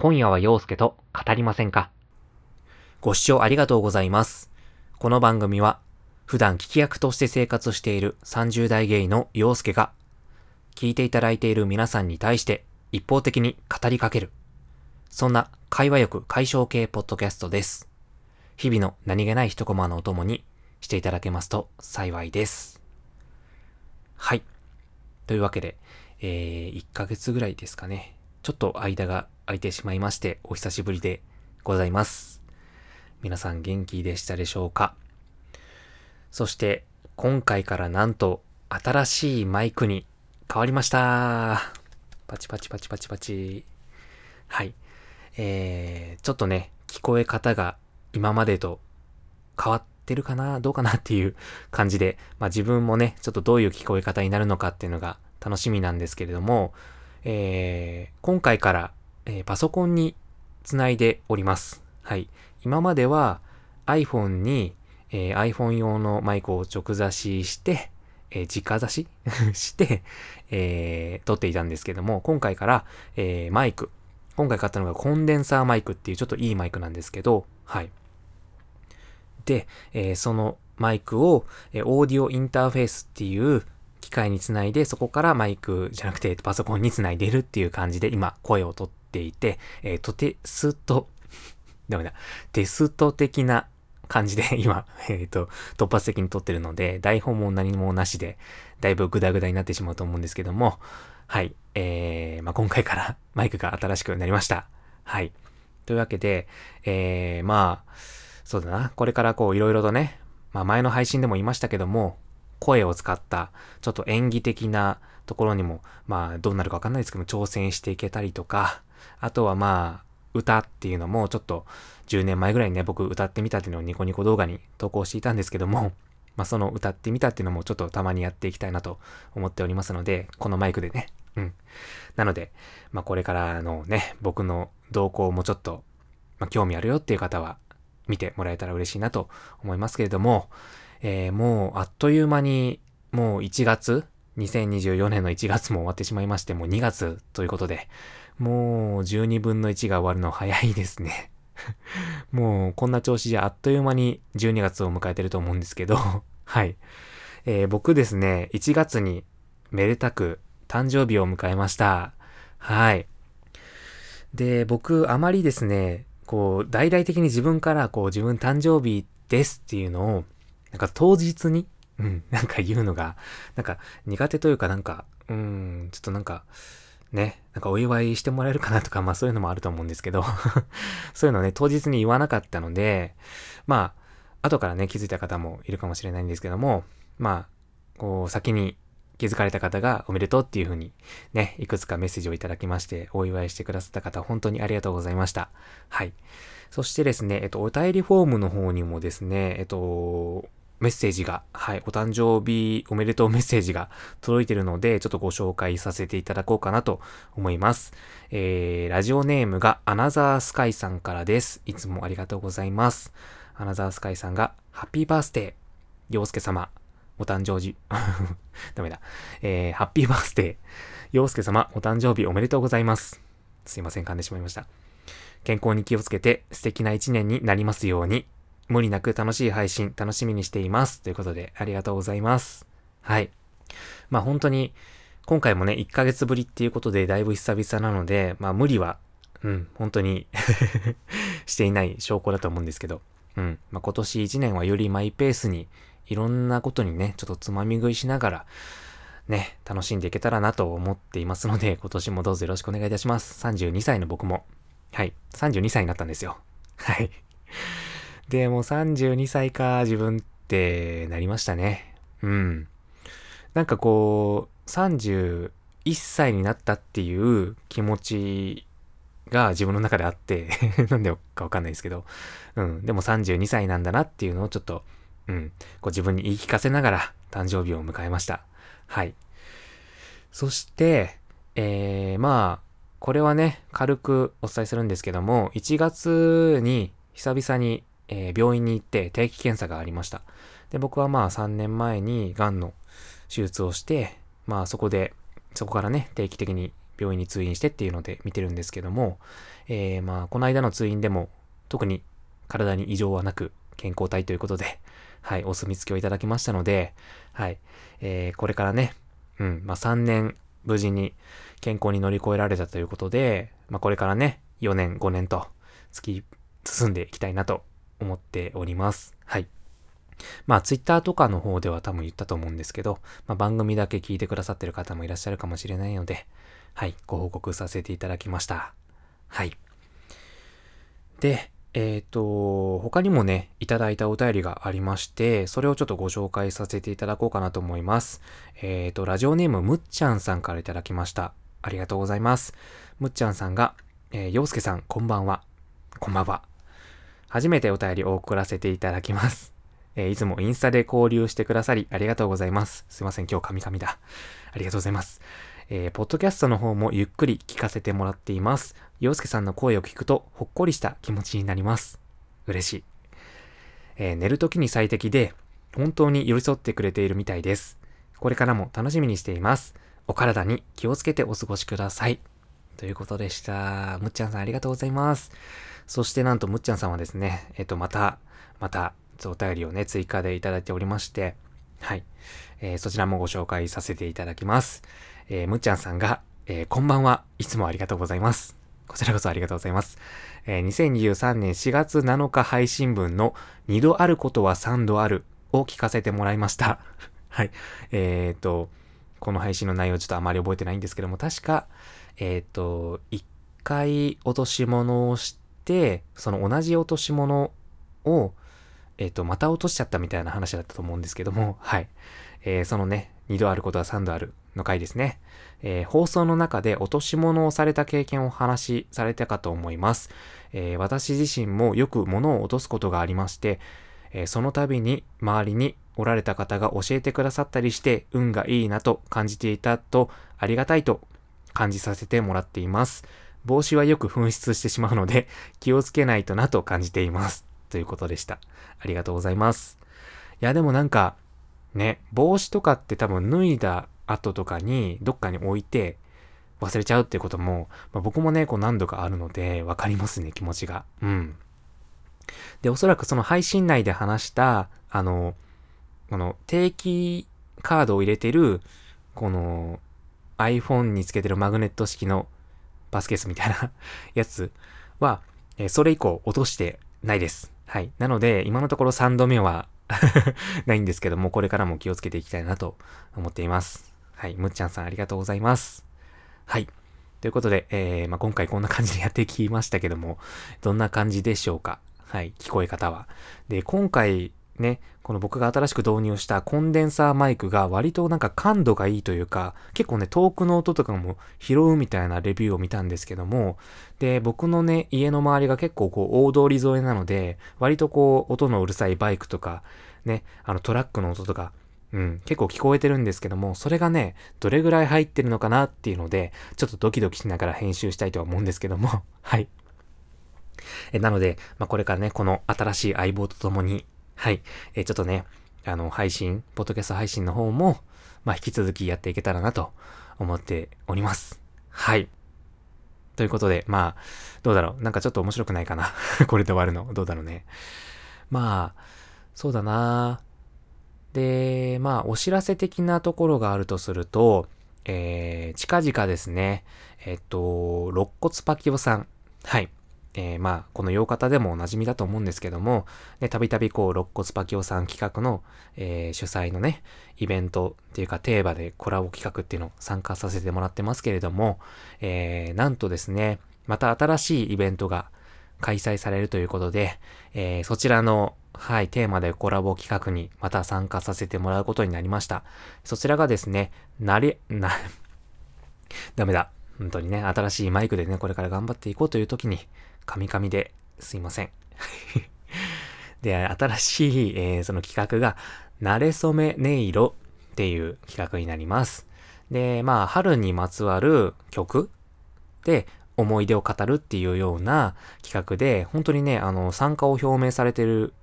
今夜は陽介と語りませんか？ご視聴ありがとうございます。この番組は、普段聞き役として生活している30代ゲイの陽介が、聞いていただいている皆さんに対して一方的に語りかける。そんな会話欲解消系ポッドキャストです。日々の何気ない一コマのお供にしていただけますと幸いです。はい。というわけで、えー、1ヶ月ぐらいですかね。ちょっと間が空いてしまいまして、お久しぶりでございます。皆さん元気でしたでしょうか？そして、今回からなんと、新しいマイクに変わりました。パチパチパチパチパチ。はい。えー、ちょっとね、聞こえ方が今までと変わってるかな？どうかなっていう感じで、まあ自分もね、ちょっとどういう聞こえ方になるのかっていうのが楽しみなんですけれども、えー、今回から、えーパソコンにつないでおります。はい。今までは iPhone に、えー iPhone 用のマイクを直差しして、えー直差し？して、えー撮っていたんですけども、今回から、えーマイク。今回買ったのがコンデンサーマイクっていうちょっといいマイクなんですけど、はい。で、えーそのマイクを、えーオーディオインターフェースっていう機械につないで、そこからマイクじゃなくてパソコンにつないでるっていう感じで今声をとっていて、えーとてすと、ダメだ、テスト的な感じで 今、えっ、と、突発的に撮ってるので、台本も何もなしで、だいぶグダグダになってしまうと思うんですけども、はい、えー、まあ、今回から マイクが新しくなりました。はい。というわけで、えー、まあ、そうだな、これからこういろいろとね、まあ前の配信でも言いましたけども、声を使ったちょっと演技的なところにも、まあどうなるかわかんないですけども、挑戦していけたりとか、あとはまあ、歌っていうのもちょっと10年前ぐらいにね、僕歌ってみたっていうのをニコニコ動画に投稿していたんですけども、まあその歌ってみたっていうのもちょっとたまにやっていきたいなと思っておりますので、このマイクでね、うん。なので、まあこれからのね、僕の動向もちょっと、まあ興味あるよっていう方は見てもらえたら嬉しいなと思いますけれども、えーもうあっという間にもう1月、2024年の1月も終わってしまいまして、もう2月ということで、もう12分の1が終わるの早いですね。もうこんな調子じゃあっという間に12月を迎えてると思うんですけど、はい。えー僕ですね、1月にめでたく誕生日を迎えました。はい。で、僕、あまりですね、こう、大々的に自分から、こう、自分誕生日ですっていうのを、なんか当日に、うん、なんか言うのが、なんか苦手というかなんか、うん、ちょっとなんか、ね、なんかお祝いしてもらえるかなとか、まあそういうのもあると思うんですけど、そういうのね、当日に言わなかったので、まあ、後からね、気づいた方もいるかもしれないんですけども、まあ、こう、先に気づかれた方がおめでとうっていう風にね、いくつかメッセージをいただきまして、お祝いしてくださった方、本当にありがとうございました。はい。そしてですね、えっと、お便りフォームの方にもですね、えっと、メッセージが、はい、お誕生日おめでとうメッセージが届いてるので、ちょっとご紹介させていただこうかなと思います。えー、ラジオネームがアナザースカイさんからです。いつもありがとうございます。アナザースカイさんが、ハッピーバースデー、洋介様、お誕生日、ダメだ。えー、ハッピーバースデー、洋介様、お誕生日おめでとうございます。すいません、噛んでしまいました。健康に気をつけて素敵な一年になりますように。無理なく楽しい配信楽しみにしています。ということで、ありがとうございます。はい。まあ本当に、今回もね、1ヶ月ぶりっていうことでだいぶ久々なので、まあ無理は、うん、本当に していない証拠だと思うんですけど、うん。まあ今年1年はよりマイペースに、いろんなことにね、ちょっとつまみ食いしながら、ね、楽しんでいけたらなと思っていますので、今年もどうぞよろしくお願いいたします。32歳の僕も、はい、32歳になったんですよ。はい。で、もう32歳か、自分ってなりましたね。うん。なんかこう、31歳になったっていう気持ちが自分の中であって、なんでかわかんないですけど、うん。でも32歳なんだなっていうのをちょっと、うん。こう自分に言い聞かせながら誕生日を迎えました。はい。そして、えー、まあ、これはね、軽くお伝えするんですけども、1月に久々に、えー病院に行って定期検査がありました。で、僕はまあ3年前に癌の手術をして、まあそこで、そこからね、定期的に病院に通院してっていうので見てるんですけども、えー、まあ、この間の通院でも特に体に異常はなく健康体ということで、はい、お墨付きをいただきましたので、はい、えー、これからね、うん、まあ、3年無事に健康に乗り越えられたということで、まあ、これからね、4年、5年と突き進んでいきたいなと思っております。はい。まあ、ツイッターとかの方では多分言ったと思うんですけど、まあ、番組だけ聞いてくださってる方もいらっしゃるかもしれないので、はい、ご報告させていただきました。はい。で、えっ、ー、と、他にもね、いただいたお便りがありまして、それをちょっとご紹介させていただこうかなと思います。えっ、ー、と、ラジオネームむっちゃんさんからいただきました。ありがとうございます。むっちゃんさんが、えー、ようすけさん、こんばんは。こんばんは。初めてお便りを送らせていただきます。えー、いつもインスタで交流してくださりありがとうございます。すいません、今日カミカミだ。ありがとうございます。えー、ポッドキャストの方もゆっくり聞かせてもらっています。洋介さんの声を聞くとほっこりした気持ちになります。嬉しい。えー、寝るときに最適で、本当に寄り添ってくれているみたいです。これからも楽しみにしています。お体に気をつけてお過ごしください。ということでした。むっちゃんさんありがとうございます。そしてなんとむっちゃんさんはですね、えっ、と、また、また、お便りをね、追加でいただいておりまして、はい。えー、そちらもご紹介させていただきます。えー、むっちゃんさんが、えー、こんばんは。いつもありがとうございます。こちらこそありがとうございます。えー、2023年4月7日配信分の2度あることは3度あるを聞かせてもらいました。はい。えっ、と、この配信の内容ちょっとあまり覚えてないんですけども、確か、えっ、と、1回落とし物をして、その同じ落とし物を、えっ、ー、と、また落としちゃったみたいな話だったと思うんですけども、はい。えー、そのね、2度あることは3度あるの回ですね。えー、放送の中で落とし物をされた経験をお話しされたかと思います。えー、私自身もよく物を落とすことがありまして、えー、その度に周りにおられた方が教えてくださったりして運がいいなと感じていたとありがたいと感じさせてもらっています。帽子はよく紛失してしまうので 気をつけないとなと感じています。ということでした。ありがとうございます。いやでもなんかね、帽子とかって多分脱いだ後とかにどっかに置いて忘れちゃうっていうことも、まあ、僕もね、こう何度かあるのでわかりますね、気持ちが。うん。で、おそらくその配信内で話した、あの、この定期カードを入れてる、この iPhone につけてるマグネット式のバスケースみたいな やつは、え、それ以降落としてないです。はい。なので、今のところ3度目は ないんですけども、これからも気をつけていきたいなと思っています。はい。むっちゃんさんありがとうございます。はい。ということで、えー、まあ、今回こんな感じでやってきましたけども、どんな感じでしょうか？はい。聞こえ方は。で、今回ね、この僕が新しく導入したコンデンサーマイクが割となんか感度がいいというか、結構ね、遠くの音とかも拾うみたいなレビューを見たんですけども、で、僕のね、家の周りが結構こう大通り沿いなので、割とこう音のうるさいバイクとか、ね、あのトラックの音とか、うん、結構聞こえてるんですけども、それがね、どれぐらい入ってるのかなっていうので、ちょっとドキドキしながら編集したいとは思うんですけども、はい。えなので、まあ、これからね、この新しい相棒と共に、はい。えー、ちょっとね、あの、配信、ポッドキャスト配信の方も、まあ、引き続きやっていけたらなと思っております。はい。ということで、まあ、どうだろう。なんかちょっと面白くないかな。これで終わるの。どうだろうね。まあ、そうだなで、まあ、お知らせ的なところがあるとすると、えー、近々ですね、えっと、肋骨パキオさん。はい。えー、まあ、この洋方でもおなじみだと思うんですけども、ね、たびたびこう、肋骨パキオさん企画の、えー、主催のね、イベントっていうか、テーマでコラボ企画っていうのを参加させてもらってますけれども、えー、なんとですね、また新しいイベントが開催されるということで、えー、そちらの、はい、テーマでコラボ企画にまた参加させてもらうことになりました。そちらがですね、なれ、な、ダメだ。本当にね、新しいマイクでね、これから頑張っていこうという時に、カミカミですいません。で、新しい、えー、その企画が、慣れ初め音色っていう企画になります。で、まあ、春にまつわる曲で思い出を語るっていうような企画で、本当にね、あの、参加を表明されてる、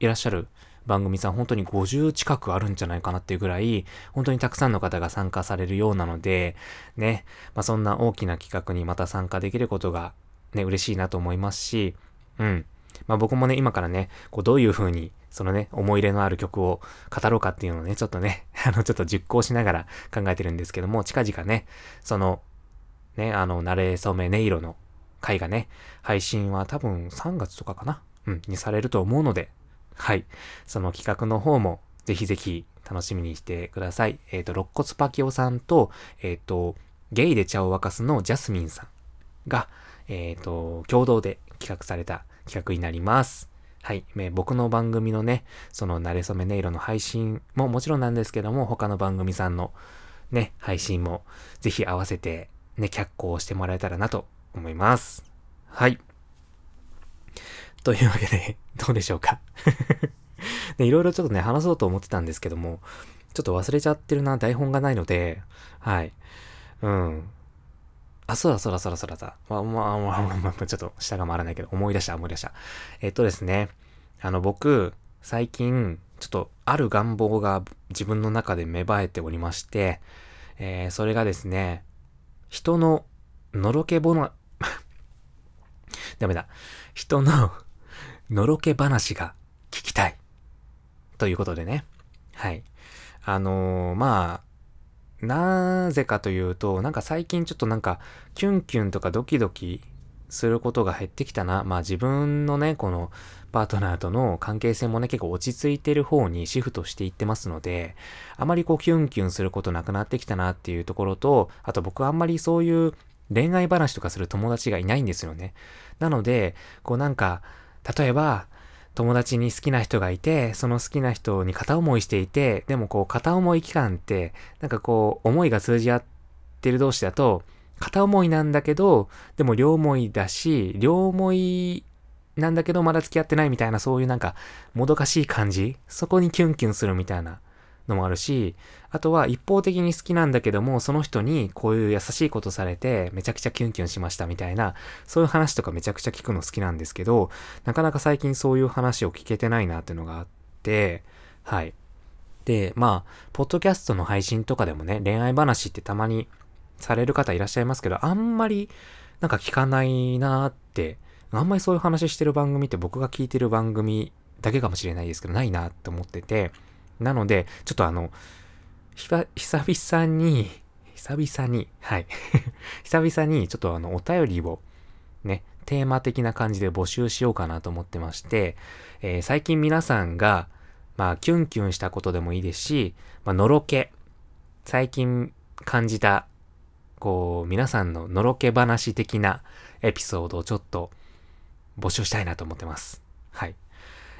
いらっしゃる番組さん本当に50近くあるんじゃないかなっていうぐらい、本当にたくさんの方が参加されるようなので、ね、まあ、そんな大きな企画にまた参加できることがね、嬉しいなと思いますし、うん。まあ僕もね、今からね、こうどういう風に、そのね、思い入れのある曲を語ろうかっていうのをね、ちょっとね、あの、ちょっと実行しながら考えてるんですけども、近々ね、その、ね、あの、慣れ初め音色の回がね、配信は多分3月とかかなうん、にされると思うので、はい。その企画の方も、ぜひぜひ楽しみにしてください。えっ、ー、と、肋骨パキオさんと、えっ、ー、と、ゲイで茶を沸かすのジャスミンさんが、えっ、ー、と、共同で企画された企画になります。はい。僕の番組のね、その、慣れ初め音色の配信ももちろんなんですけども、他の番組さんのね、配信もぜひ合わせてね、脚光してもらえたらなと思います。はい。というわけで、どうでしょうか？で、いろいろちょっとね、話そうと思ってたんですけども、ちょっと忘れちゃってるな、台本がないので、はい。うん。あ、そうだそうだそうだそうだそうだ。まあまあまあまあ、ちょっと下が回らないけど、思い出した思い出した。えっとですね、あの僕、最近、ちょっとある願望が自分の中で芽生えておりまして、えー、それがですね、人ののろけぼな、ダメだ。人ののろけ話が聞きたい。ということでね。はい。あのー、まあ、なぜかというと、なんか最近ちょっとなんか、キュンキュンとかドキドキすることが減ってきたな。まあ自分のね、このパートナーとの関係性もね、結構落ち着いてる方にシフトしていってますので、あまりこうキュンキュンすることなくなってきたなっていうところと、あと僕はあんまりそういう恋愛話とかする友達がいないんですよね。なので、こうなんか、例えば、友達に好きな人がいて、その好きな人に片思いしていて、でもこう片思い期間って、なんかこう思いが通じ合ってる同士だと、片思いなんだけど、でも両思いだし、両思いなんだけどまだ付き合ってないみたいなそういうなんかもどかしい感じ？そこにキュンキュンするみたいな。のもあるし、あとは一方的に好きなんだけども、その人にこういう優しいことされて、めちゃくちゃキュンキュンしましたみたいな、そういう話とかめちゃくちゃ聞くの好きなんですけど、なかなか最近そういう話を聞けてないなっていうのがあって、はい。で、まあ、ポッドキャストの配信とかでもね、恋愛話ってたまにされる方いらっしゃいますけど、あんまりなんか聞かないなーって、あんまりそういう話してる番組って僕が聞いてる番組だけかもしれないですけど、ないなって思ってて、なので、ちょっとあの、久々に、久々に、はい。久々に、ちょっとあの、お便りを、ね、テーマ的な感じで募集しようかなと思ってまして、えー、最近皆さんが、まあ、キュンキュンしたことでもいいですし、まあ、のろけ、最近感じた、こう、皆さんののろけ話的なエピソードをちょっと募集したいなと思ってます。はい。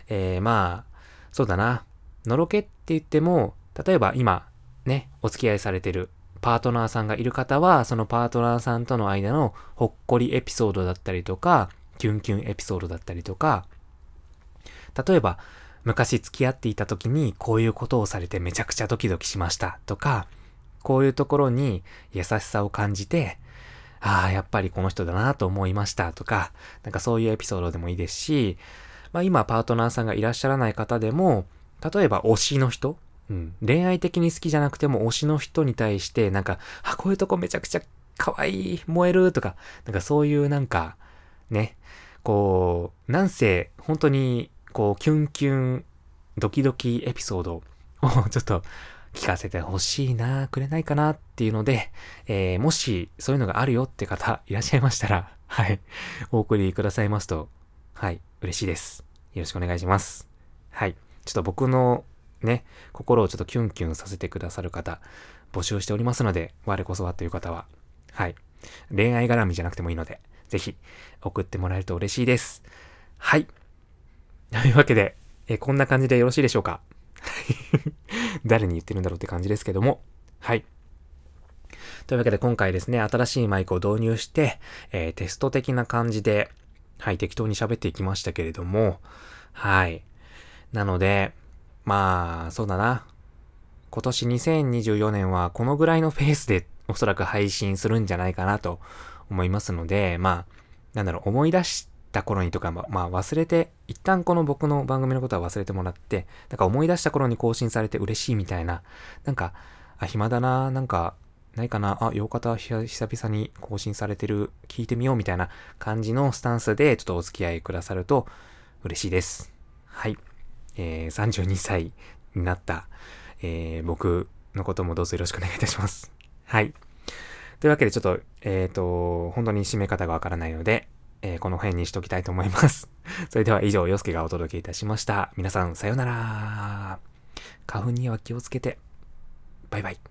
えー、まあ、そうだな。のろけって言っても、例えば今、ね、お付き合いされてるパートナーさんがいる方は、そのパートナーさんとの間のほっこりエピソードだったりとか、キュンキュンエピソードだったりとか、例えば、昔付き合っていた時にこういうことをされてめちゃくちゃドキドキしましたとか、こういうところに優しさを感じて、ああ、やっぱりこの人だなと思いましたとか、なんかそういうエピソードでもいいですし、まあ今パートナーさんがいらっしゃらない方でも、例えば推しの人？うん。恋愛的に好きじゃなくても推しの人に対して、なんか、あ、こういうとこめちゃくちゃ可愛い、燃えるとか、なんかそういうなんか、ね、こう、なんせ、本当に、こう、キュンキュン、ドキドキエピソードを ちょっと聞かせてほしいな、くれないかなっていうので、えー、もしそういうのがあるよって方いらっしゃいましたら、はい、お送りくださいますと、はい、嬉しいです。よろしくお願いします。はい。ちょっと僕のね、心をちょっとキュンキュンさせてくださる方、募集しておりますので、我こそはという方は、はい。恋愛絡みじゃなくてもいいので、ぜひ送ってもらえると嬉しいです。はい。というわけで、えこんな感じでよろしいでしょうか？誰に言ってるんだろうって感じですけども。はい。というわけで今回ですね、新しいマイクを導入して、えー、テスト的な感じで、はい、適当に喋っていきましたけれども、はい。なので、まあ、そうだな。今年2024年はこのぐらいの ペースでおそらく配信するんじゃないかなと思いますので、まあ、なんだろう、思い出した頃にとか、まあ忘れて、一旦この僕の番組のことは忘れてもらって、なんか思い出した頃に更新されて嬉しいみたいな、なんか、あ、暇だな、なんか、ないかな、あ、よかった、久々に更新されてる、聞いてみようみたいな感じのスタンスで、ちょっとお付き合いくださると嬉しいです。はい。えー、32歳になった、えー、僕のこともどうぞよろしくお願いいたします。はい。というわけでちょっと、えっ、と、本当に締め方がわからないので、えーこの辺にしときたいと思います。それでは以上、洋介がお届けいたしました。皆さん、さようなら。花粉には気をつけて。バイバイ。